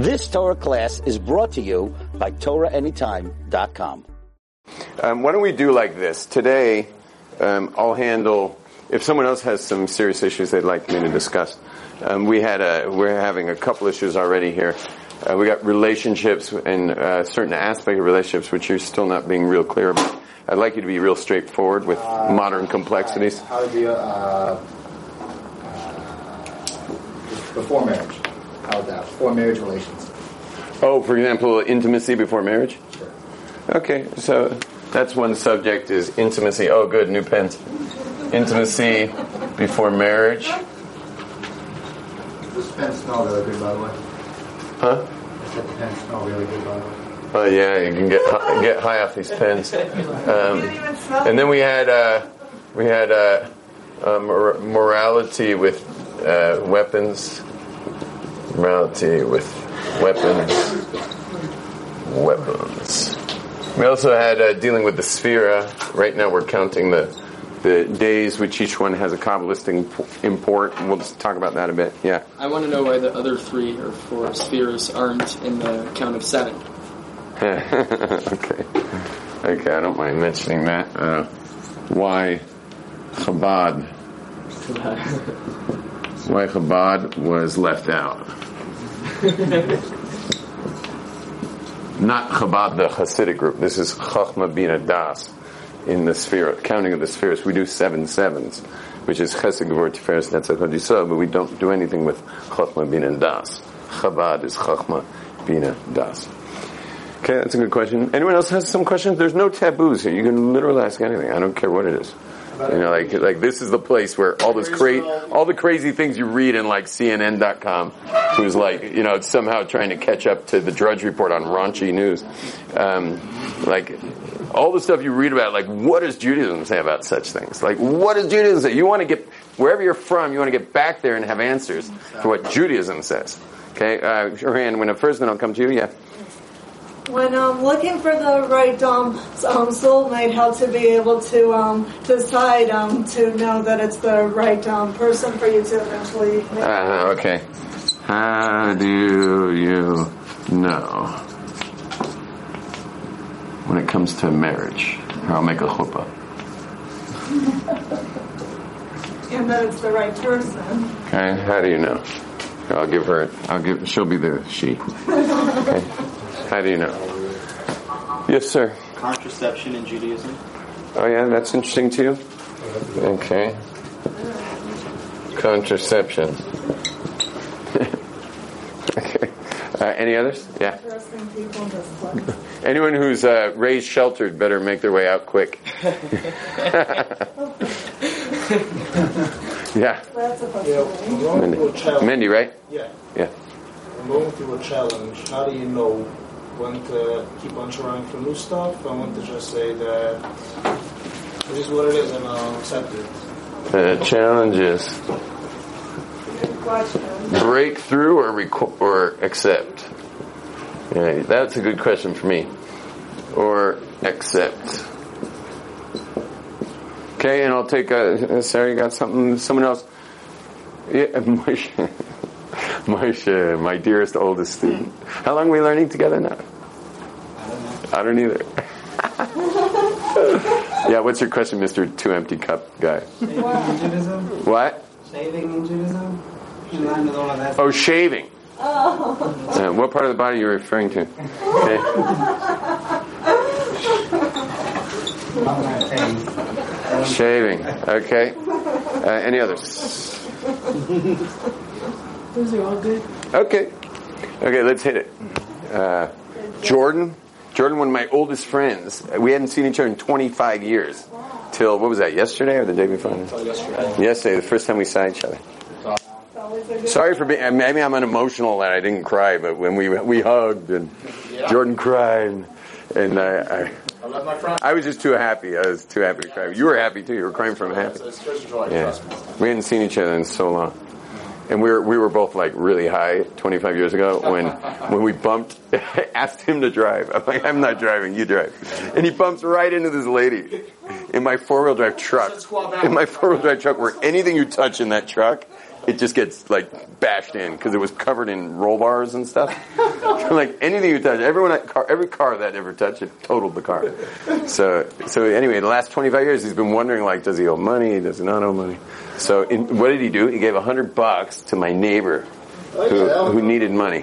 This Torah class is brought to you by TorahAnytime.com. Um, why don't we do like this? Today, um, I'll handle, if someone else has some serious issues they'd like me to discuss. Um, we had a, we're having a couple issues already here. Uh, we got relationships and uh, certain aspect of relationships which you're still not being real clear about. I'd like you to be real straightforward with modern complexities. How to be uh, uh, before marriage? How about that? Before marriage relations. Oh, for example, intimacy before marriage? Sure. Okay, so that's one subject is intimacy. Oh, good, new pens. Intimacy before marriage. This pen smells really good, by the way. Huh? I said the pen smell really good, by the way. Oh yeah, you can get hi- get high off these pens. Um, and then we had uh, we had uh, uh, mor- morality with uh, weapons. Morality with weapons. Weapons. We also had uh, dealing with the sefira. Right now, we're counting the the days which each one has a kabbalistic imp- import. We'll just talk about that a bit. Yeah. I want to know why the other three or four spheres aren't in the count of seven. okay. Okay, I don't mind mentioning that. Uh, why Chabad? Why Chabad was left out? Not Chabad, the Hasidic group. This is Chachma Bina Das in the sphere, counting of the spheres. We do seven sevens, which is Chesed Gevur Tiferes Netzach but we don't do anything with Chachma Bina Das. Chabad is Chachma Bina Das. Okay, that's a good question. Anyone else has some questions? There's no taboos here. You can literally ask anything. I don't care what it is. You know, like like this is the place where all this crazy, all the crazy things you read in like CNN.com, who's like you know somehow trying to catch up to the Drudge Report on raunchy news, um, like all the stuff you read about. Like, what does Judaism say about such things? Like, what does Judaism say? You want to get wherever you're from, you want to get back there and have answers for what Judaism says. Okay, uh, Joanne, when a first, then I'll come to you. Yeah. When um, looking for the right um, um, soulmate, how to be able to um, decide um, to know that it's the right um, person for you to eventually. Uh, okay. How do you know when it comes to marriage? Here, I'll make a chuppah. and that it's the right person. Okay. How do you know? I'll give her. I'll give. She'll be the she. Okay. How do you know? Yes, sir. Contraception in Judaism. Oh yeah, that's interesting to you. Okay. Contraception. okay. Uh, any others? Yeah. Interesting people in this place. Anyone who's uh, raised sheltered better make their way out quick. yeah. That's a Yeah, possibility. I'm going through a challenge. Mindy, right? Yeah, Yeah. I'm going through a challenge. How do you know when to keep on trying for new stuff I want to just say that it is what it is and I'll accept it? Uh, the challenge is Good question. break through or reco- or accept. Yeah, that's a good question for me. Or accept. Okay, and I'll take a. Uh, Sarah, you got something? Someone else? Yeah, Moshe. Moshe, my dearest oldest student. How long are we learning together now? I don't either. yeah, what's your question, Mr. Two Empty Cup guy? Judaism? What? Shaving in Judaism? In line with all of that. Oh, shaving. Uh, what part of the body are you referring to? Okay. On my face. Shaving. Okay. Uh, any others? Those are all good. Okay. Okay, let's hit it. Uh, Jordan. Jordan, one of my oldest friends. We hadn't seen each other in 25 years. Till, what was that, yesterday or the day before? Yesterday. Yesterday, the first time we saw each other. It's always a good Sorry for being, maybe I'm unemotional that I didn't cry, but when we, we hugged and Jordan cried and I, I, I love my friend. I was just too happy. I was too happy to cry. You were happy too. You were crying from happy. It's tears of joy. Yeah. We hadn't seen each other in so long. And we were, we were both like really high 25 years ago when, when we bumped, asked him to drive. I'm like, I'm not driving, you drive. And he bumps right into this lady in my four wheel drive truck. In my four wheel drive truck where anything you touch in that truck it just gets like bashed in because it was covered in roll bars and stuff. like anything you touch, everyone, every car that ever touched it totaled the car. So, so anyway, the last 25 years, he's been wondering like, does he owe money? Does he not owe money? So, in, what did he do? He gave a hundred bucks to my neighbor who, who needed money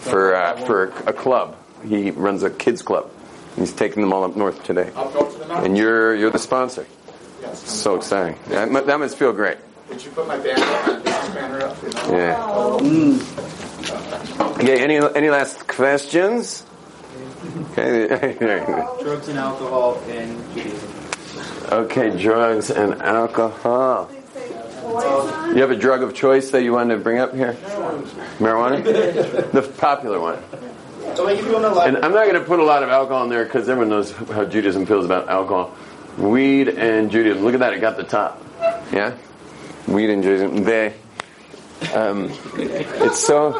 for uh, for a club. He runs a kids club. He's taking them all up north today. I'll go to the mountains. And you're you're the sponsor. Yes. So exciting. That, that must feel great. Would you put my banner up, my business banner up? you know? Yeah. Mm. Okay. Any any last questions? Okay. Drugs and alcohol in Judaism. okay. Drugs and alcohol. You have a drug of choice that you want to bring up here? Marijuana. The popular one. So like if you want to like, And I'm not going to put a lot of alcohol in there because everyone knows how Judaism feels about alcohol. Weed and Judaism. Look at that. It got the top. Yeah? Weed and Judaism. They. Um, it's so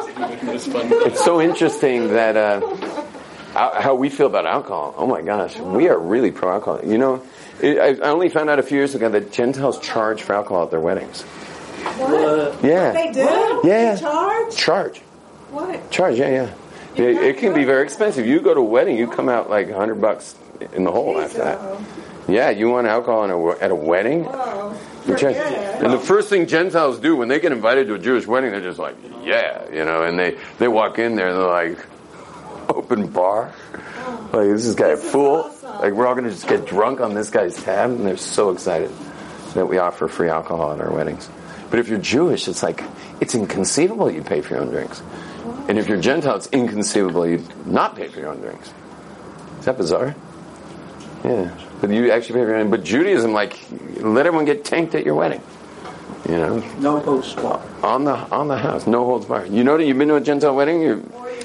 it's so interesting that uh, how we feel about alcohol. Oh my gosh, we are really pro alcohol. You know, it, I, I only found out a few years ago that Gentiles charge for alcohol at their weddings. What? Yeah, They do? Yeah. They charge? charge, What? charge. Yeah, yeah. yeah it can be very expensive. You go to a wedding, you come out like hundred bucks in the hole after that. Yeah, you want alcohol a, at a wedding? Whoa. And the first thing Gentiles do when they get invited to a Jewish wedding, they're just like, yeah, you know, and they, they walk in there and they're like, open bar? Like, is this guy a fool? Like, we're all going to just get drunk on this guy's tab? And they're so excited that we offer free alcohol at our weddings. But if you're Jewish, it's like, it's inconceivable you pay for your own drinks. And if you're Gentile, it's inconceivable you not pay for your own drinks. Is that bizarre? Yeah. But you actually pay for your own. But Judaism, like, let everyone get tanked at your wedding. You know, No host bar. on the on the house, no holds barred. You know that you've been to a Gentile wedding, you,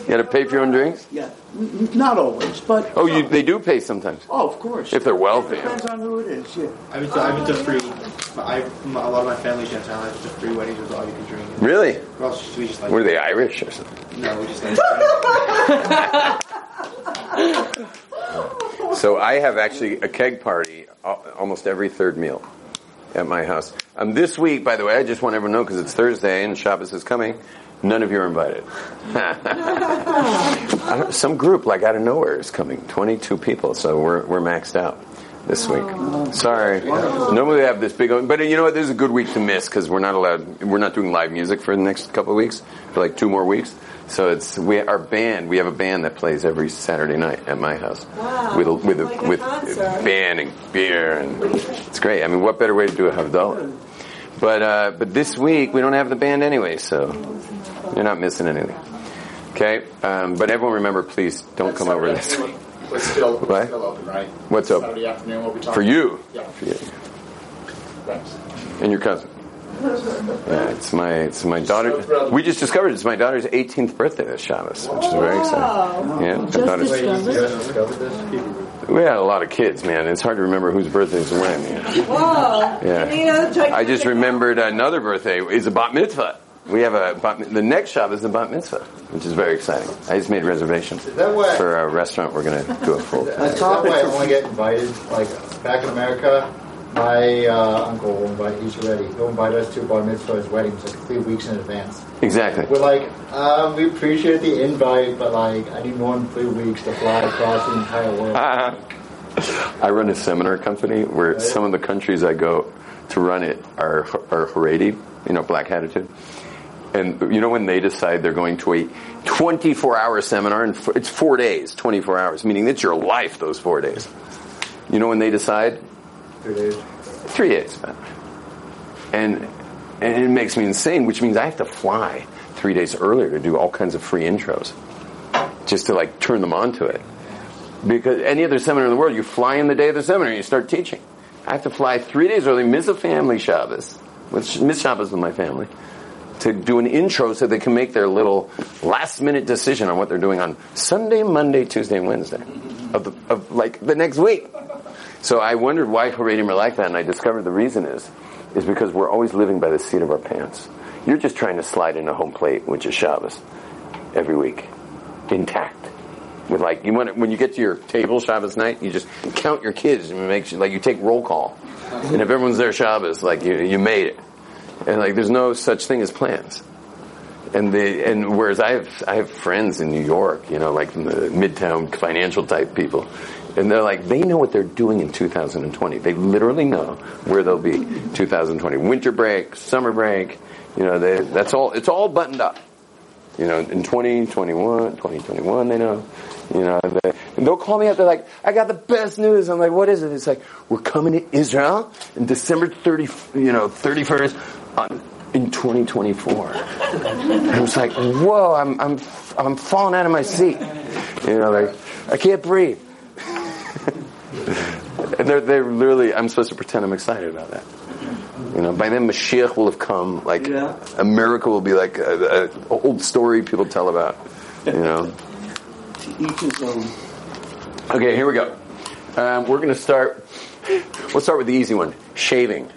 you got to pay for your own drinks. Yeah, N- n- not always, but Oh, you they do pay sometimes oh, of course. if they're wealthy. Depends on who it is. Yeah. I've been to, I've been to free. I, a lot of my family's Gentile. I've been to free weddings with all you can drink. Really? Or else just, we just like Were they Irish or something? no, we just like So I have actually a keg party almost every third meal at my house. Um, this week, by the way, I just want everyone to know because it's Thursday and Shabbos is coming. None of you are invited. Some group, like out of nowhere, is coming. Twenty-two people, so we're we're maxed out this week. Sorry, normally we have this big, but you know what? This is a good week to miss because we're not allowed. We're not doing live music for the next couple of weeks, for like two more weeks. So it's we our band. We have a band that plays every Saturday night at my house Wow. with a, with a, Like a with concert. band and beer and it's great. I mean, what better way to do a Havdalah? But uh, but this week we don't have the band anyway, so you're not missing anything. Okay, um, but everyone remember, please don't That come over Saturday this afternoon week. We're still, we're still open, right? What's open? Saturday afternoon, we'll be talking. For you, Yeah. For you. Thanks. and your cousin. Yeah, it's my it's my daughter. thrilled. We just discovered it's my daughter's 18th birthday this Shabbos, which is very exciting. Yeah, my daughter's- we had a lot of kids, man. It's hard to remember whose birthday is when. Yeah. Whoa. Yeah. You know, check- I just remembered another birthday It's a bat mitzvah. We have a bat, the next Shabbos is a bat mitzvah, which is very exciting. I just made reservations for a restaurant. We're going to do a full. Is that why I only get invited? Like back in America, my uh, uncle will invite. He's ready. He'll invite us to bar mitzvahs, weddings, like three weeks in advance. Exactly. We're like, uh, we appreciate the invite, but like, I need more than three weeks to fly across the entire world. I run a seminar company where some of the countries I go to run it are are Haredi, you know, black attitude. And you know when they decide they're going to a 24 hour seminar and it's four days, 24 hours, meaning it's your life those four days. You know when they decide Three days. three days. And and it makes me insane, which means I have to fly three days earlier to do all kinds of free intros, just to like turn them on to it. Because any other seminar in the world, you fly in the day of the seminar and you start teaching. I have to fly three days early, miss a family Shabbos, which miss Shabbos with my family, to do an intro so they can make their little last minute decision on what they're doing on Sunday, Monday, Tuesday, and Wednesday of, the, of like the next week. So I wondered why Haredim are like that, and I discovered the reason is, is because we're always living by the seat of our pants. You're just trying to slide in a home plate, which is Shabbos, every week, intact. With like, you want to, when you get to your table Shabbos night, you just count your kids and make like you take roll call. And if everyone's there Shabbos, like you, you made it. And like, there's no such thing as plans. And the and whereas I have I have friends in New York, you know, like the midtown financial type people, and they're like they know what they're doing in 2020. They literally know where they'll be 2020, winter break, summer break. You know, they, that's all. It's all buttoned up. You know, in 2021, 2021, they know. You know, they, and they'll call me up. They're like, "I got the best news." I'm like, "What is it?" It's like, "We're coming to Israel in December 30, you know, 31st on, in 2024." And I was like, "Whoa!" I'm I'm I'm falling out of my seat. You know, like I can't breathe. And they're they're literally. I'm supposed to pretend I'm excited about that. You know, by then Mashiach will have come. Like Yeah. a miracle will be like a, a old story people tell about. You know. To each his own. Okay, here we go. Um, we're going to start. We'll start with the easy one: shaving.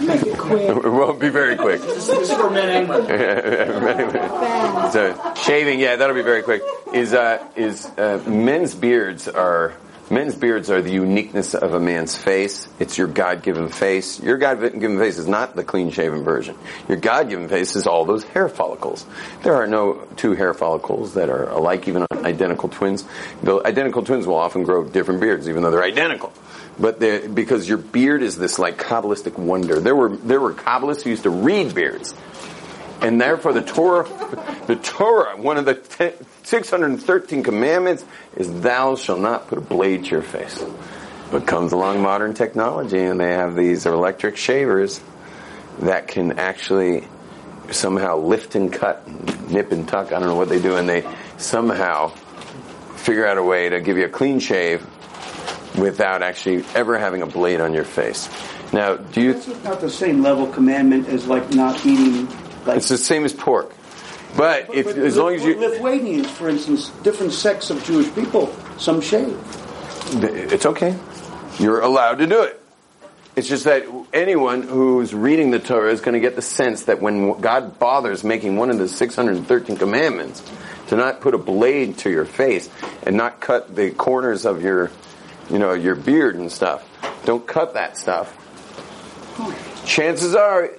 Make it quick. it won't be very quick. This is for men and women. so shaving, yeah, that'll be very quick. Is uh, is uh, men's beards are men's beards are the uniqueness of a man's face. It's your God-given face. Your God-given face is not the clean-shaven version. Your God-given face is all those hair follicles. There are no two hair follicles that are alike, even on identical twins. The identical twins will often grow different beards, even though they're identical. But because your beard is this like kabbalistic wonder. There were there were kabbalists who used to read beards. And therefore, the Torah, the Torah, one of the 613 commandments is thou shalt not put a blade to your face. But comes along modern technology and they have these electric shavers that can actually somehow lift and cut, and nip and tuck, I don't know what they do, and they somehow figure out a way to give you a clean shave without actually ever having a blade on your face. Now, do you, It's not the same level commandment as like not eating. Like, it's the same as pork. But if, but as long as you, Lithuanians, for instance, different sects of Jewish people, some shave. It's okay. You're allowed to do it. It's just that anyone who's reading the Torah is going to get the sense that when God bothers making one of the 613 commandments to not put a blade to your face and not cut the corners of your, you know, your beard and stuff. Don't cut that stuff. Chances are,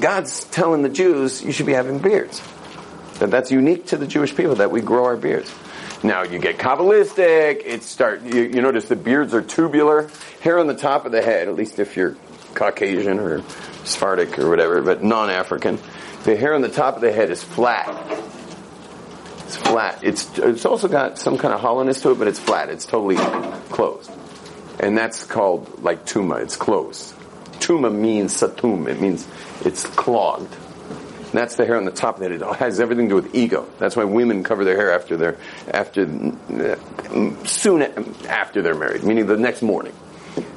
God's telling the Jews you should be having beards. That that's unique to the Jewish people that we grow our beards. Now you get Kabbalistic, it start, you, you notice the beards are tubular, hair on the top of the head, at least if you're Caucasian or Sephardic or whatever, but non-African. The hair on the top of the head is flat. It's flat. It's, it's also got some kind of hollowness to it, but it's flat. It's totally closed. And that's called like tuma. It's closed. Tuma means satum. It means it's clogged. That's the hair on the top of it. It has everything to do with ego. That's why women cover their hair after they're after uh, soon after they're married, meaning the next morning.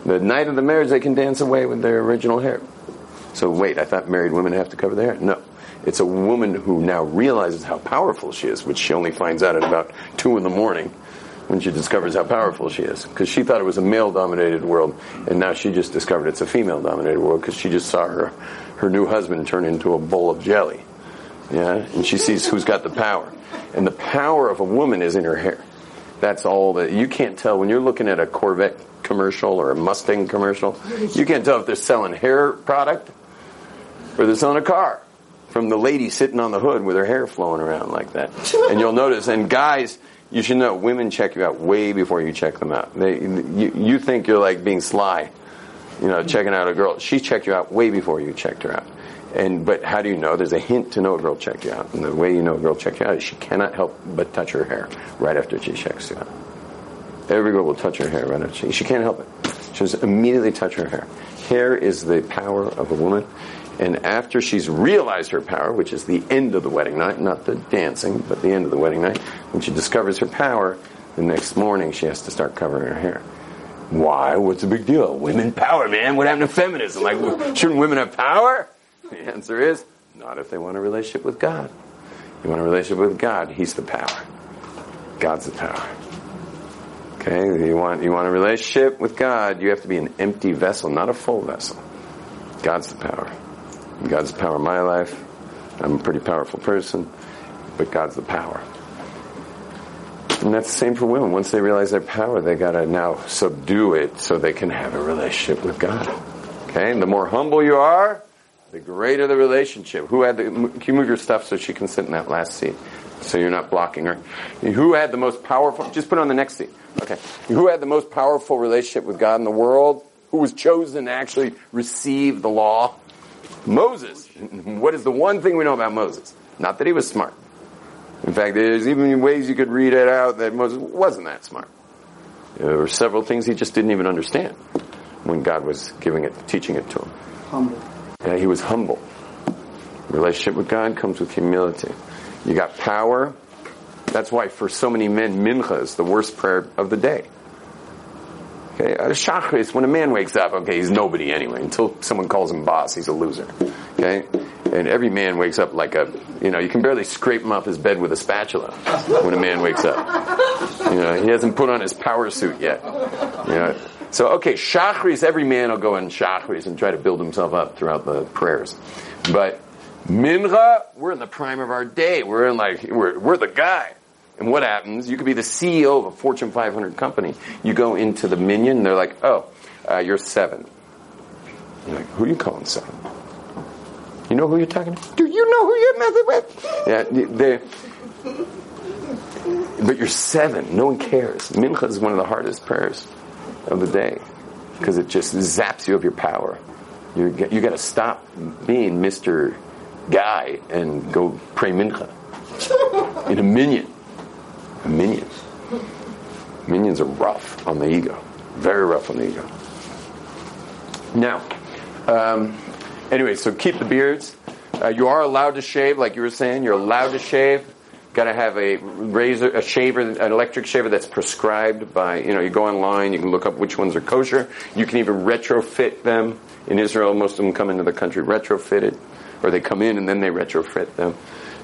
The night of the marriage, they can dance away with their original hair. So wait, I thought married women have to cover their hair. No, it's a woman who now realizes how powerful she is, which she only finds out at about two in the morning when she discovers how powerful she is. Because she thought it was a male-dominated world, and now she just discovered it's a female-dominated world because she just saw her her new husband turn into a bowl of jelly. Yeah, and she sees who's got the power, and the power of a woman is in her hair. That's all that you can't tell when you're looking at a Corvette commercial or a Mustang commercial. You can't tell if they're selling hair product or they're selling a car from the lady sitting on the hood with her hair flowing around like that. And you'll notice, and guys, you should know, women check you out way before you check them out. They, you, you think you're like being sly, you know, checking out a girl. She checked you out way before you checked her out. And, but how do you know? There's a hint to know a girl checked you out. And the way you know a girl checked you out is she cannot help but touch her hair right after she checks you out. Every girl will touch her hair right after she, she can't help it. She'll just immediately touch her hair. Hair is the power of a woman. And after she's realized her power, which is the end of the wedding night, not the dancing, but the end of the wedding night, when she discovers her power, the next morning she has to start covering her hair. Why? What's the big deal? Women power, man. What happened to feminism? Like, shouldn't women have power? The answer is, not if they want a relationship with God. You want a relationship with God, He's the power. God's the power. Okay, you want you want a relationship with God, you have to be an empty vessel, not a full vessel. God's the power. God's the power of my life. I'm a pretty powerful person, but God's the power. And that's the same for women. Once they realize their power, they gotta now subdue it so they can have a relationship with God. Okay? And the more humble you are, the greater the relationship. Who had the, can you move your stuff so she can sit in that last seat? So you're not blocking her. Who had the most powerful, just put on the next seat. Okay. Who had the most powerful relationship with God in the world? Who was chosen to actually receive the law? Moses. What is the one thing we know about Moses? Not that he was smart. In fact, there's even ways you could read it out that Moses wasn't that smart. There were several things he just didn't even understand when God was giving it, teaching it to him. Humble. Yeah, he was humble. Relationship with God comes with humility. You got power. That's why for so many men, mincha is the worst prayer of the day. Okay, uh, shachris, when a man wakes up, okay, he's nobody anyway. Until someone calls him boss, he's a loser. Okay, and every man wakes up like a, you know, you can barely scrape him off his bed with a spatula when a man wakes up. You know, he hasn't put on his power suit yet. You know, so okay, shachris, every man will go in shachris and try to build himself up throughout the prayers, but mincha, we're in the prime of our day. We're in like we're we're the guy. And what happens? You could be the CEO of a Fortune 500 company. You go into the and they're like, "Oh, uh, you're seven. You're like, "Who are you calling seven? You know who you're talking to? Do you know who you're messing with? Yeah, they. But you're seven. No one cares. Mincha is one of the hardest prayers of the day because it just zaps you of your power. You you got to stop being Mister Guy and go pray mincha in a minyan. Minyan. Minions are rough on the ego, very rough on the ego. Now, um, anyway, so keep the beards. Uh, you are allowed to shave, like you were saying. You're allowed to shave. Got to have a razor, a shaver, an electric shaver that's prescribed by. You know, you go online, you can look up which ones are kosher. You can even retrofit them. In Israel, most of them come into the country retrofitted, or they come in and then they retrofit them.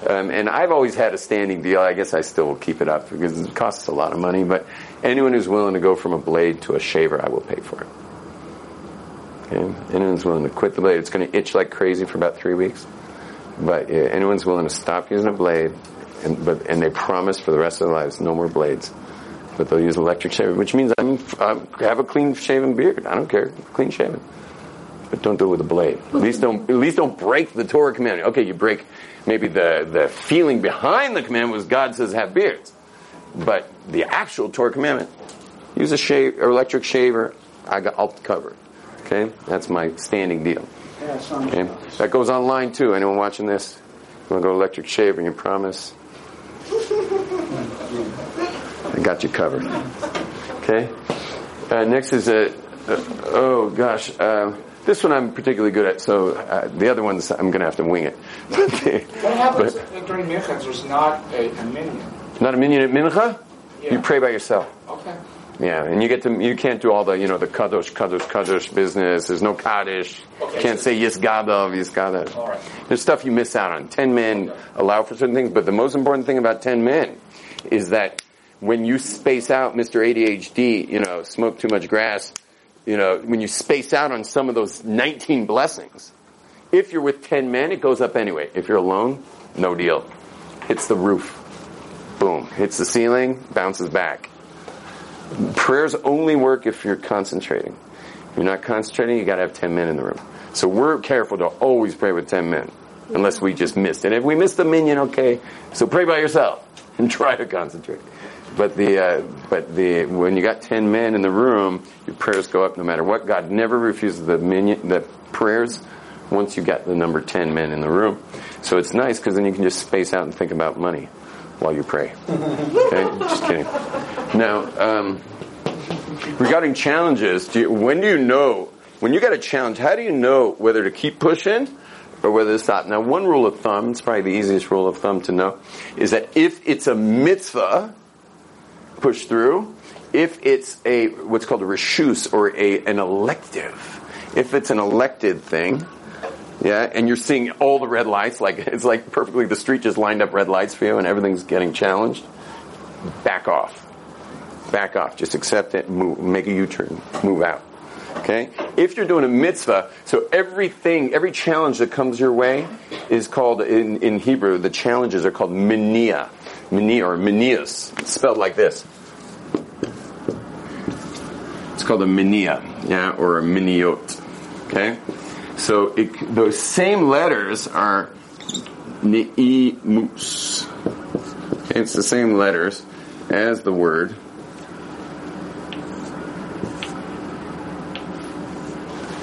Um, and I've always had a standing deal. I guess I still will keep it up because it costs a lot of money. But anyone who's willing to go from a blade to a shaver, I will pay for it. Okay? Anyone's willing to quit the blade, it's going to itch like crazy for about three weeks. But yeah, anyone's willing to stop using a blade, and but and they promise for the rest of their lives no more blades, but they'll use electric shaver, which means I'm, I have a clean shaven beard. I don't care, clean shaven. But don't do it with a blade. At least don't at least don't break the Torah commandment. Okay, you break maybe the the feeling behind the commandment was God says have beards, but the actual Torah commandment, use a shave electric shaver. I got I'll cover. it. Okay, that's my standing deal. Okay, that goes online too. Anyone watching this? You want to go electric shaver? You promise? I got you covered. Okay. Uh, next is a. Uh, oh gosh, uh, this one I'm particularly good at. So uh, the other ones I'm going to have to wing it. What happens during Mincha? There's not a, a minyan. Not a minyan at mincha. You pray by yourself. Okay. Yeah, and you get to you can't do all the you know the kadosh kadosh kadosh business. There's no kaddish. Okay. Can't say yisgadav yisgadav. All right. There's stuff you miss out on. Ten men allow for certain things, but the most important thing about ten men is that when you space out, Mr. ADHD, you know, smoke too much grass, you know, when you space out on some of those 19 blessings, if you're with 10 men, it goes up anyway. If you're alone, no deal. Hits the roof. Boom. Hits the ceiling, bounces back. Prayers only work if you're concentrating. If you're not concentrating, you gotta have 10 men in the room. So we're careful to always pray with 10 men. Unless we just missed. And if we missed the minyan, okay. So pray by yourself and try to concentrate. But the, uh, but the, when you got 10 men in the room, your prayers go up no matter what. God never refuses the minyan, the prayers once you got the number 10 men in the room. So it's nice because then you can just space out and think about money while you pray. Okay? Just kidding. Now, um, regarding challenges, do you, when do you know, when you got a challenge, how do you know whether to keep pushing or whether to stop? Now, one rule of thumb, it's probably the easiest rule of thumb to know, is that if it's a mitzvah, push through. If it's a, what's called a reshus or a, an elective, if it's an elected thing, yeah, and you're seeing all the red lights, like it's like perfectly the street just lined up red lights for you and everything's getting challenged, back off. Back off. Just accept it, move, make a U-turn, move out. Okay? If you're doing a mitzvah, so everything, every challenge that comes your way, is called in, in Hebrew. The challenges are called minia, minia or minias, It's spelled like this. It's called a minia, yeah, or a miniot. Okay, so it, those same letters are neimus. Okay, it's the same letters as the word.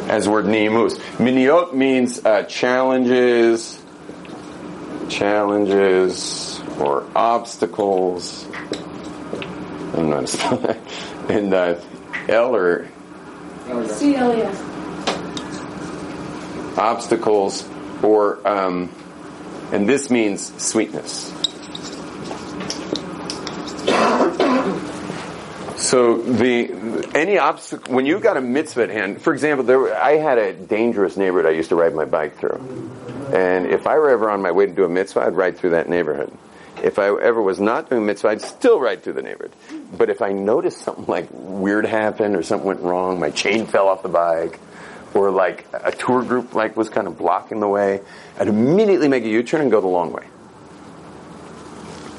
As the word neimus. Miniot means uh, challenges, challenges, or obstacles. I don't know how to spell that. And uh, Eller C L E S. obstacles or um, and this means sweetness so the any obstacle when you've got a mitzvah at hand for example there i had a dangerous neighborhood i used to ride my bike through and if i were ever on my way to do a mitzvah i'd ride through that neighborhood if I ever was not doing mitzvah, I'd still ride through the neighborhood. But if I noticed something like weird happened or something went wrong, my chain fell off the bike, or like a tour group like was kind of blocking the way, I'd immediately make a U-turn and go the long way.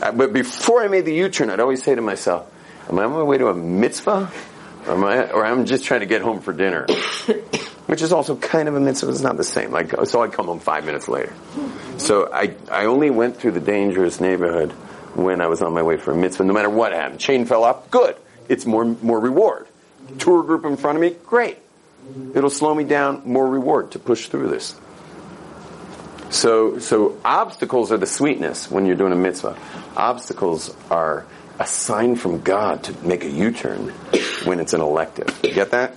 Uh, But before I made the U-turn, I'd always say to myself, am I on my way to a mitzvah? Or am I, or I'm just trying to get home for dinner? Which is also kind of a mitzvah, it's not the same. Like, so I'd come home five minutes later. So I, I only went through the dangerous neighborhood when I was on my way for a mitzvah, no matter what happened. Chain fell off, good. It's more, more reward. Tour group in front of me, great. It'll slow me down, more reward to push through this. So, so obstacles are the sweetness when you're doing a mitzvah. Obstacles are a sign from God to make a U-turn when it's an elective. You get that?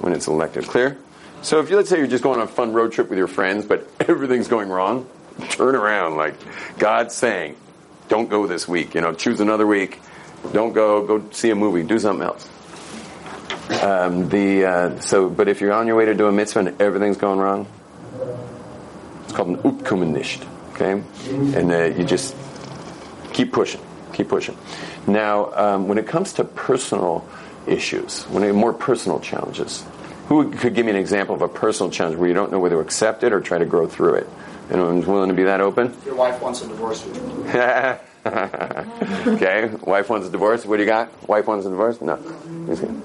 When it's elective. Clear? So if you, let's say you're just going on a fun road trip with your friends, but everything's going wrong, turn around like God's saying, don't go this week, you know, choose another week. Don't go, go see a movie, do something else. Um, the, uh, so, but if you're on your way to do a mitzvah and everything's going wrong, it's called an upkumenisht, okay? And uh, you just keep pushing, keep pushing. Now, um, when it comes to personal issues, when it, more personal challenges, who could give me an example of a personal challenge where you don't know whether to accept it or try to grow through it? Anyone's willing to be that open? Your wife wants a divorce okay, wife wants a divorce. What do you got? Wife wants a divorce? No.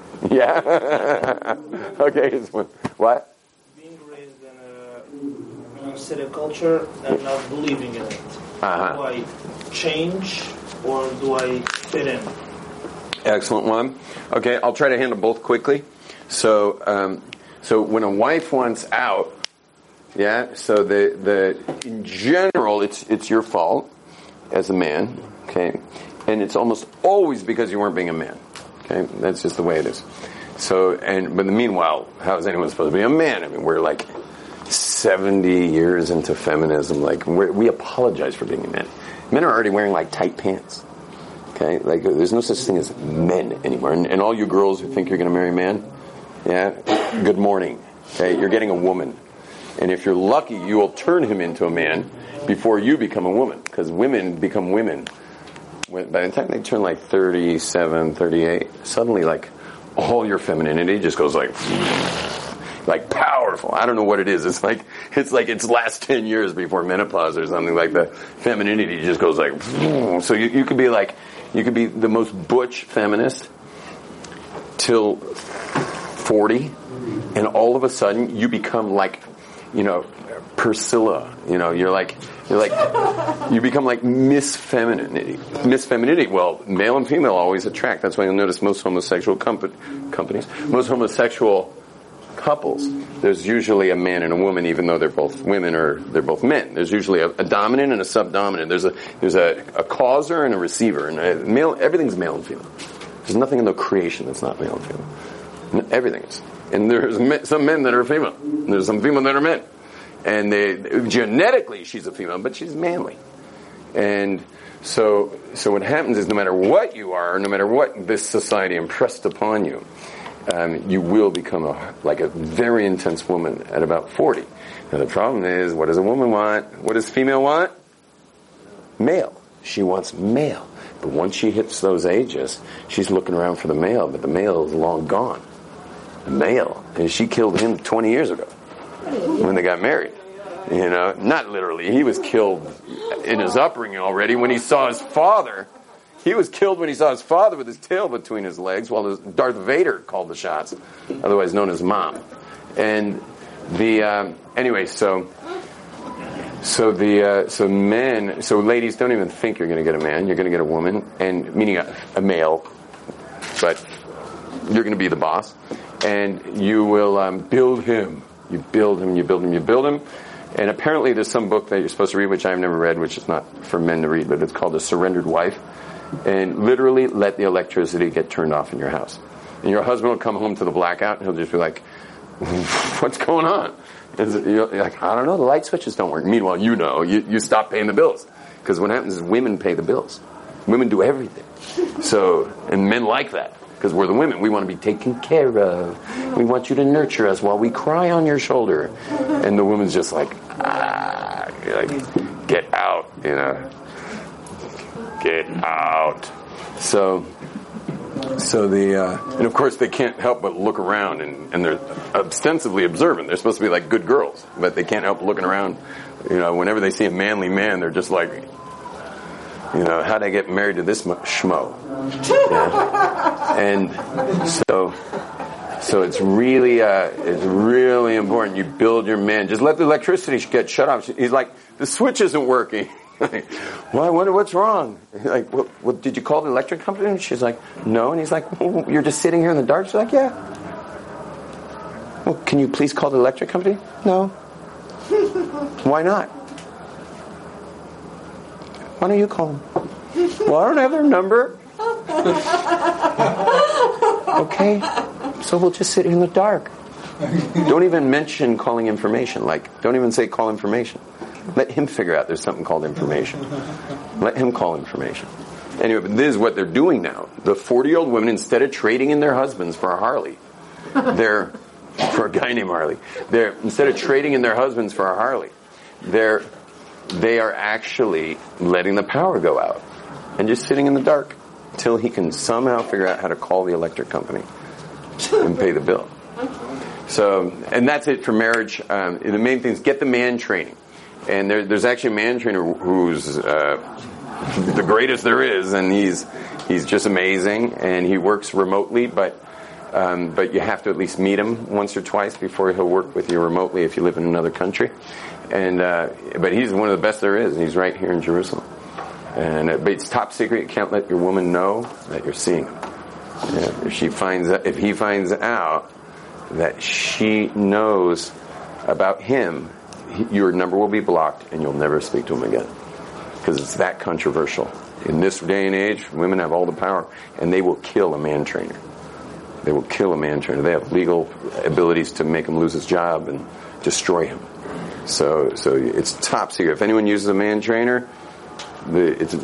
Yeah. okay. What? Being raised in a, city culture and not believing in it. Uh-huh. Do I change or do I fit in? Excellent one. Okay, I'll try to handle both quickly. So, um, so when a wife wants out, yeah. So the the in general, it's it's your fault as a man. Okay, and it's almost always because you weren't being a man. Okay, that's just the way it is. So, and but meanwhile, how is anyone supposed to be a man? I mean, we're like seventy years into feminism. Like we apologize for being men. Men are already wearing like tight pants. Okay, like there's no such thing as men anymore. And, and all you girls who think you're going to marry a man, yeah, good morning. Okay, you're getting a woman, and if you're lucky, you will turn him into a man before you become a woman, because women become women. By the time they turn like 37, 38, suddenly like all your femininity just goes like like powerful. I don't know what it is. It's like it's like its last ten years before menopause or something like the femininity just goes like. So you, you could be like you could be the most butch feminist till forty, and all of a sudden you become like you know Priscilla. You know you're like you're like you become like Miss Femininity. Miss Femininity. Well, male and female always attract. That's why you'll notice most homosexual compa- companies, most homosexual couples, there's usually a man and a woman, even though they're both women or they're both men. There's usually a, a dominant and a subdominant. There's a there's a, a causer and a receiver, and a male. Everything's male and female. There's nothing in the creation that's not male and female. Everything is. And there's me- some men that are female. And there's some female that are men. And they genetically she's a female, but she's manly. And so so what happens is no matter what you are, no matter what this society impressed upon you, um, you will become a, like a very intense woman at about 40. Now the problem is, what does a woman want? What does female want? Male. She wants male. But once she hits those ages, she's looking around for the male, but the male is long gone. Male. And she killed him 20 years ago when they got married. You know, not literally. He was killed in his upbringing already when he saw his father. He was killed when he saw his father with his tail between his legs, while his, Darth Vader called the shots, otherwise known as Mom. And the um, anyway, so so the uh, so men, so ladies, don't even think you're going to get a man. You're going to get a woman, and meaning a, a male, but you're going to be the boss, and you will um, build him. You build him. You build him. You build him. And apparently, there's some book that you're supposed to read, which I've never read, which is not for men to read, but it's called The Surrendered Wife. And literally, let the electricity get turned off in your house. And your husband will come home to the blackout, and he'll just be like, "What's going on?" You're like, I don't know, the light switches don't work. Meanwhile, you know, you, you stop paying the bills. Because what happens is women pay the bills. Women do everything. So, and men like that. Because we're the women. We want to be taken care of. We want you to nurture us while we cry on your shoulder. And the woman's just like, ah, like, get out, you know. Get out. So, so the uh, and of course they can't help but look around and, and they're ostensibly observant. They're supposed to be like good girls, but they can't help looking around. You know, whenever they see a manly man, they're just like, you know, how'd I get married to this mo- schmo? Yeah. And so, so it's really, uh, it's really important. You build your man. Just let the electricity get shut off. He's like, the switch isn't working. well, I wonder what's wrong. Like, well, well, did you call the electric company? And she's like, no. And he's like, well, you're just sitting here in the dark. She's like, yeah. Well, can you please call the electric company? No. Why not? Why don't you call them? Well, I don't have their number. Okay, so we'll just sit in the dark. Don't even mention calling information. Like, don't even say call information. Let him figure out there's something called information. Let him call information. Anyway, but this is what they're doing now. The 40 year old women, instead of trading in their husbands for a Harley, they're, for a guy named Harley, they're, instead of trading in their husbands for a Harley, they're, they are actually letting the power go out and just sitting in the dark until he can somehow figure out how to call the electric company and pay the bill. So, and that's it for marriage. Um, the main thing is get the man training. And there, there's actually a man trainer who's uh, the greatest there is, and he's he's just amazing. And he works remotely, but um, but you have to at least meet him once or twice before he'll work with you remotely if you live in another country. And uh, but he's one of the best there is. and He's right here in Jerusalem. And uh, but it's top secret. You can't let your woman know that you're seeing him. Yeah, if she finds if he finds out that she knows about him, he, your number will be blocked and you'll never speak to him again. Because it's that controversial. In this day and age, women have all the power and they will kill a man trainer. They will kill a man trainer. They have legal abilities to make him lose his job and destroy him. So, so it's top secret. If anyone uses a man trainer, the, it's,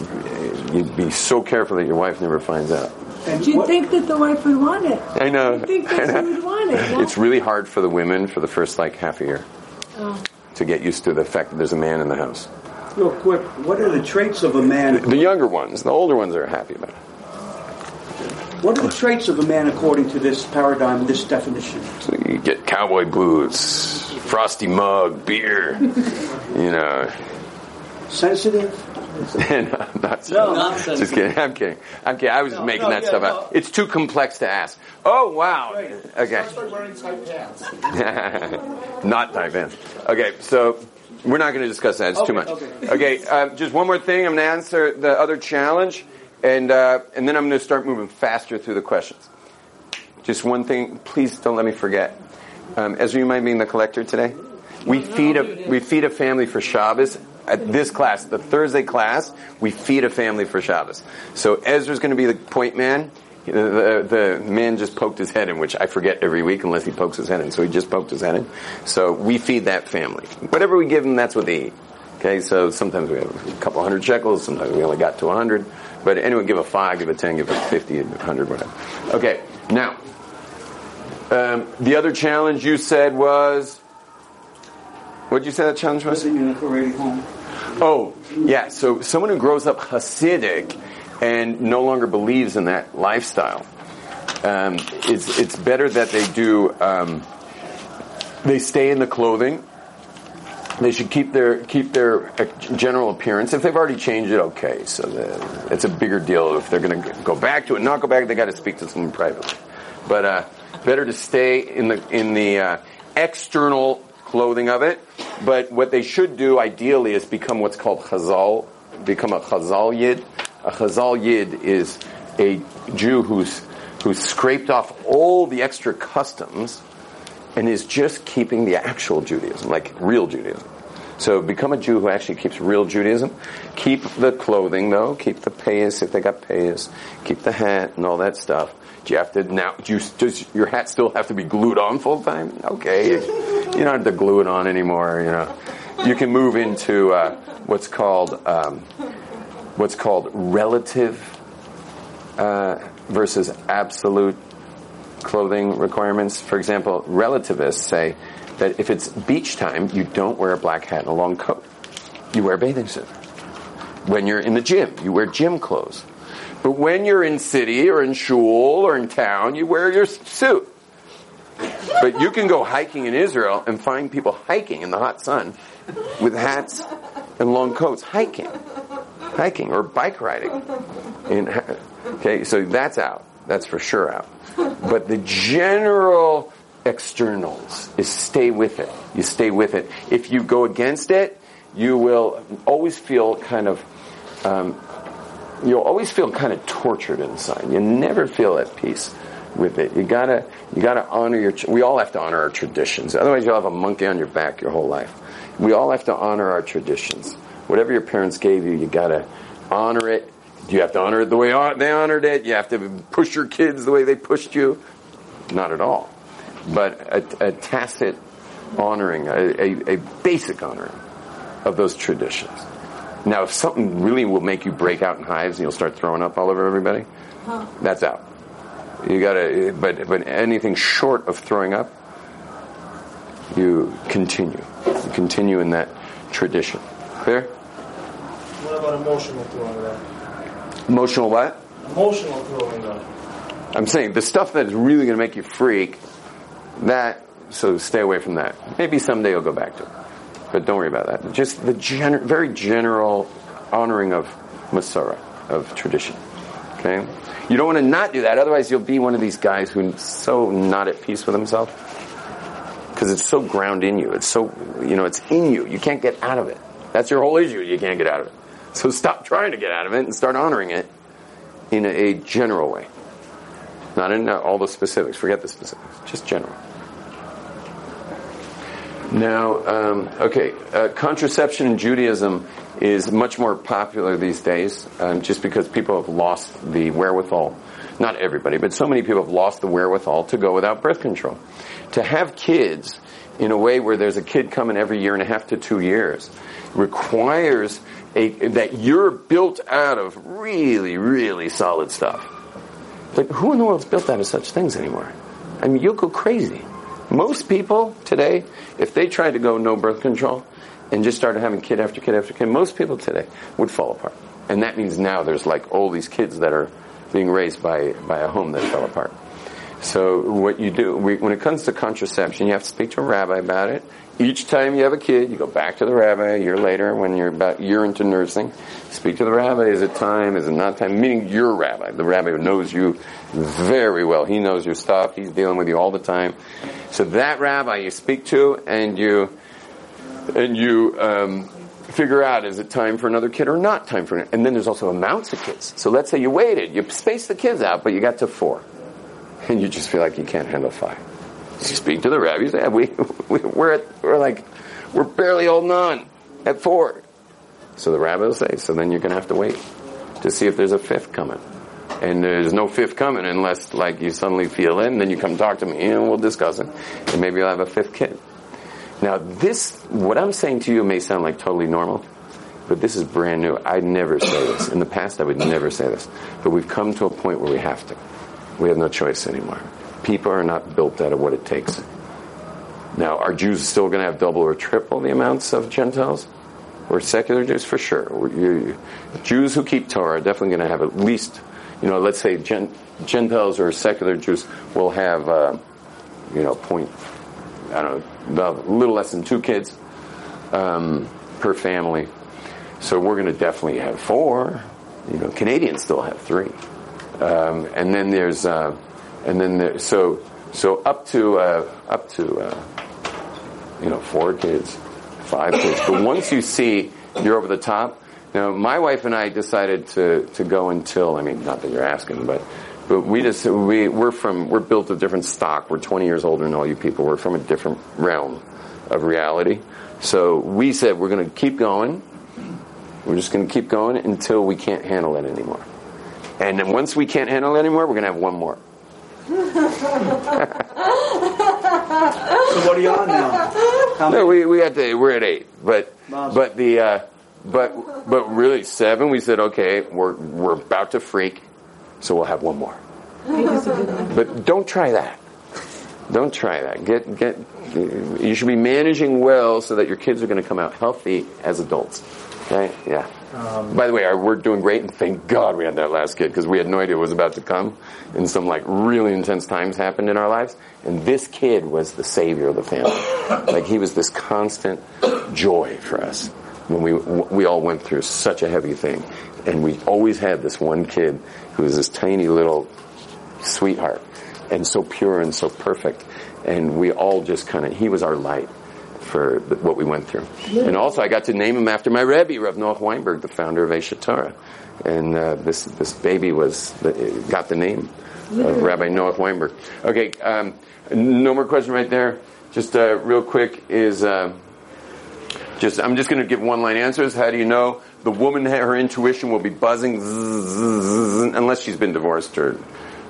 you'd be so careful that your wife never finds out. Do you think that the wife would want it? I know. I think that I who would want it. no? It's really hard for the women for the first like half a year Oh. to get used to the fact that there's a man in the house. Real quick, what are the traits of a man? The younger ones, the older ones are happy about it. What are the traits of a man according to this paradigm, this definition? So you get cowboy boots, frosty mug, beer, you know. Sensitive? no, not No. nonsense. Just kidding. I'm kidding. I'm kidding. I was just making no, that yeah, stuff no. up. It's too complex to ask. Oh wow. Okay. Start wearing tight pants. Not tight pants. Okay, so we're not going to discuss that. It's too much. Okay, Okay, uh, just one more thing. I'm going to answer the other challenge, and uh, and then I'm going to start moving faster through the questions. Just one thing, please don't let me forget. Um, Ezra, you mind being the collector today? We feed a we feed a family for Shabbos. At this class, the Thursday class, we feed a family for Shabbos. So Ezra's going to be the point man. The, the, the man just poked his head in, which I forget every week unless he pokes his head in. So he just poked his head in. So we feed that family. Whatever we give them, that's what they eat. Okay, so sometimes we have a couple hundred shekels, sometimes we only got to a hundred. But anyway, give a five, give a ten, give a fifty, a hundred, whatever. Okay, now, um, the other challenge you said was, what did you say that challenge was? Living in a Haredi home. Oh, yeah. So someone who grows up Hasidic and no longer believes in that lifestyle, um, it's it's better that they do. Um, they stay in the clothing, They should keep their keep their uh, general appearance. If they've already changed it, okay. So the, it's a bigger deal. If they're going to go back to it, not go back, they got to speak to someone privately. But uh, better to stay in the in the uh, external clothing of it. But what they should do, ideally, is become what's called chazal, become a chazal yid. A chazal yid is a Jew who's who's scraped off all the extra customs and is just keeping the actual Judaism, like real Judaism. So become a Jew who actually keeps real Judaism. Keep the clothing though, keep the payas if they got payas, keep the hat and all that stuff. Do you have to now? Do you, does your hat still have to be glued on full time? Okay, you, don't have to glue it on anymore. You know, you can move into uh, what's called um, what's called relative uh, versus absolute clothing requirements. For example, relativists say that if it's beach time, you don't wear a black hat and a long coat. You wear a bathing suit. When you're in the gym, you wear gym clothes. But when you're in city or in shul or in town, you wear your suit. But you can go hiking in Israel and find people hiking in the hot sun with hats and long coats, hiking, hiking or bike riding. In, okay, so that's out. That's for sure out. But the general externals is stay with it. You stay with it. If you go against it, you will always feel kind of, um, you'll always feel kind of tortured inside. You never feel at peace with it. You gotta, you gotta honor your, we all have to honor our traditions. Otherwise you'll have a monkey on your back your whole life. We all have to honor our traditions. Whatever your parents gave you, you gotta honor it. You have to honor it the way they honored it? You have to push your kids the way they pushed you? Not at all. But a, a tacit honoring, a, a, a basic honoring of those traditions. Now, if something really will make you break out in hives and you'll start throwing up all over everybody, that's out. You gotta, but, but anything short of throwing up, you continue. You continue in that tradition. Clear? What about emotional throwing up? Emotional what? Emotional throwing up. I'm saying the stuff that is really going to make you freak, that, so stay away from that. Maybe someday you'll go back to it. But don't worry about that. Just the gener- very general honoring of Masora, of tradition. Okay? You don't want to not do that, otherwise you'll be one of these guys who's so not at peace with himself. Because it's so ground in you. It's so, you know, it's in you. You can't get out of it. That's your whole issue. You can't get out of it. So stop trying to get out of it and start honoring it in a general way. Not in all the specifics. Forget the specifics. Just general. Now, um, okay, uh, contraception in Judaism is much more popular these days, um, just because people have lost the wherewithal. Not everybody, but so many people have lost the wherewithal to go without birth control. To have kids in a way where there's a kid coming every year and a half to two years requires a, that you're built out of really, really solid stuff. Like, who in the world's built out of such things anymore? I mean, you'll go crazy. Most people today, if they tried to go no birth control and just started having kid after kid after kid, most people today would fall apart. And that means now there's like all these kids that are being raised by, by a home that fell apart. So what you do, we, when it comes to contraception, you have to speak to a rabbi about it. Each time you have a kid, you go back to the rabbi a year later when you're about year into nursing. Speak to the rabbi. Is it time? Is it not time? Meaning your rabbi. The rabbi who knows you very well. He knows your stuff. He's dealing with you all the time. So that rabbi you speak to and you, and you, um, figure out is it time for another kid or not time for another. and then there's also amounts of kids. So let's say you waited, you spaced the kids out, but you got to four. And you just feel like you can't handle five. So you speak to the rabbi, you say, we, we, we're at, we're like, we're barely holding on at four. So the rabbi will say, so then you're gonna have to wait to see if there's a fifth coming. And there's no fifth coming unless like you suddenly feel and then you come talk to me and we'll discuss it. And maybe you'll have a fifth kid. Now this, what I'm saying to you may sound like totally normal, but this is brand new. I'd never say this. In the past I would never say this. But we've come to a point where we have to. We have no choice anymore. People are not built out of what it takes. Now, are Jews still going to have double or triple the amounts of Gentiles? Or secular Jews? For sure. Jews who keep Torah are definitely going to have at least, you know, let's say Gentiles or secular Jews will have, uh, you know, point, I don't know, a little less than two kids. um, per family. So we're going to definitely have four. You know, Canadians still have three. Um, and then there's, uh, and then there, so so up to uh, up to uh, you know four kids, five kids. But once you see you're over the top. Now, my wife and I decided to to go until I mean, not that you're asking, but but we just we we're from we're built of different stock. We're 20 years older than all you people. We're from a different realm of reality. So we said we're going to keep going. We're just going to keep going until we can't handle it anymore. And then once we can't handle it anymore, we're going to have one more. So what are you on now? No, we we had to. We're at eight, but but the uh, but but really seven. We said okay, we're we're about to freak, so we'll have one more. But don't try that. Don't try that. Get get. You should be managing well so that your kids are going to come out healthy as adults. Okay? Yeah. Um, By the way, our, we're doing great, and thank God we had that last kid because we had no idea what was about to come, and some like really intense times happened in our lives. And this kid was the savior of the family. like he was this constant joy for us when we we all went through such a heavy thing, and we always had this one kid who was this tiny little sweetheart and so pure and so perfect. And we all just kind of, he was our light for what we went through. And also I got to name him after my Rebbe, Rav Noach Weinberg, the founder of Aish HaTorah. And uh, this, this baby was, the, got the name of Rabbi Noach Weinberg. Okay, um, no more question right there. Just uh, real quick is, uh, just, I'm just going to give one line answers. How do you know? The woman, her intuition will be buzzing zzz, zzz, unless she's been divorced or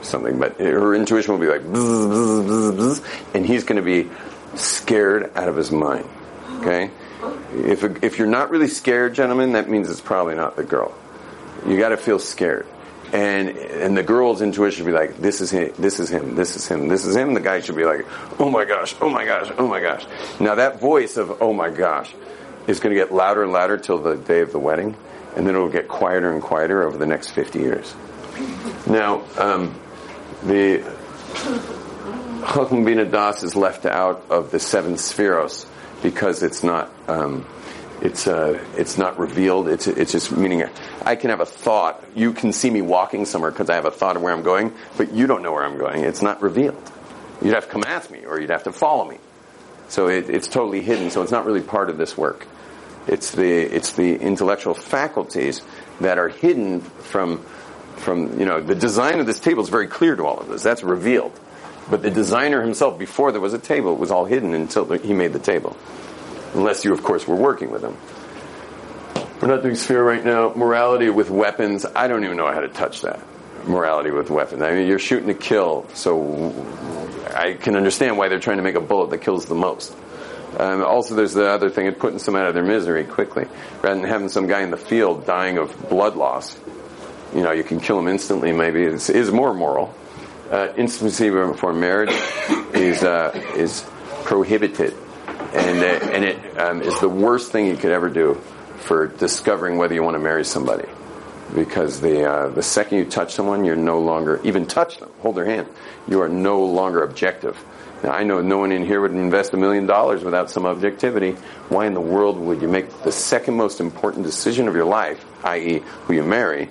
something, but her intuition will be like bzz, bzz, bzz, and he's going to be scared out of his mind. Okay? If, if you're not really scared, gentlemen, that means it's probably not the girl. You got to feel scared. And, and the girl's intuition should be like, this is him, this is him, this is him, this is him. The guy should be like, oh my gosh, oh my gosh, oh my gosh. Now that voice of, oh my gosh, is to get louder and louder till the day of the wedding, and then it'll get quieter and quieter over the next 50 years. Now, um, the Chochma Bina Das is left out of the seven sefiros because it's not um, it's uh, it's not revealed. It's it's just meaning I can have a thought. You can see me walking somewhere because I have a thought of where I'm going, but you don't know where I'm going. It's not revealed. You'd have to come ask me, or you'd have to follow me. So it, it's totally hidden. So it's not really part of this work. It's the it's the intellectual faculties that are hidden from from you know the design of this table is very clear to all of us. That's revealed. But the designer himself, before there was a table, it was all hidden until he made the table. Unless you, of course, were working with him. We're not doing sefira right now. Morality with weapons. I don't even know how to touch that. Morality with weapons. I mean, you're shooting to kill, so I can understand why they're trying to make a bullet that kills the most. Um, also, there's the other thing of putting some out of their misery quickly, rather than having some guy in the field dying of blood loss. You know, you can kill him instantly. Maybe it is more moral. Uh, intimacy before marriage is uh, is prohibited, and uh, and it um, is the worst thing you could ever do for discovering whether you want to marry somebody, because the uh, the second you touch someone, you're no longer even touch them, hold their hand, you are no longer objective. Now, I know no one in here would invest a million dollars without some objectivity. Why in the world would you make the second most important decision of your life, i.e., who you marry,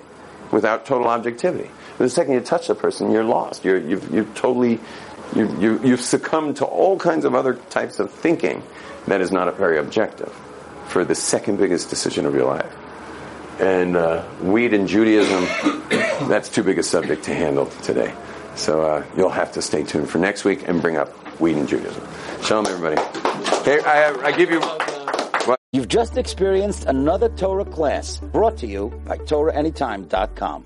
without total objectivity? The second you touch the person, you're lost. You're, you've, you've totally, you, you, you've succumbed to all kinds of other types of thinking that is not very objective for the second biggest decision of your life. And uh, weed and Judaism, that's too big a subject to handle today. So uh, you'll have to stay tuned for next week and bring up weed and Judaism. Shalom, everybody. Hey, I, I give you. You've just experienced another Torah class brought to you by TorahAnytime.com.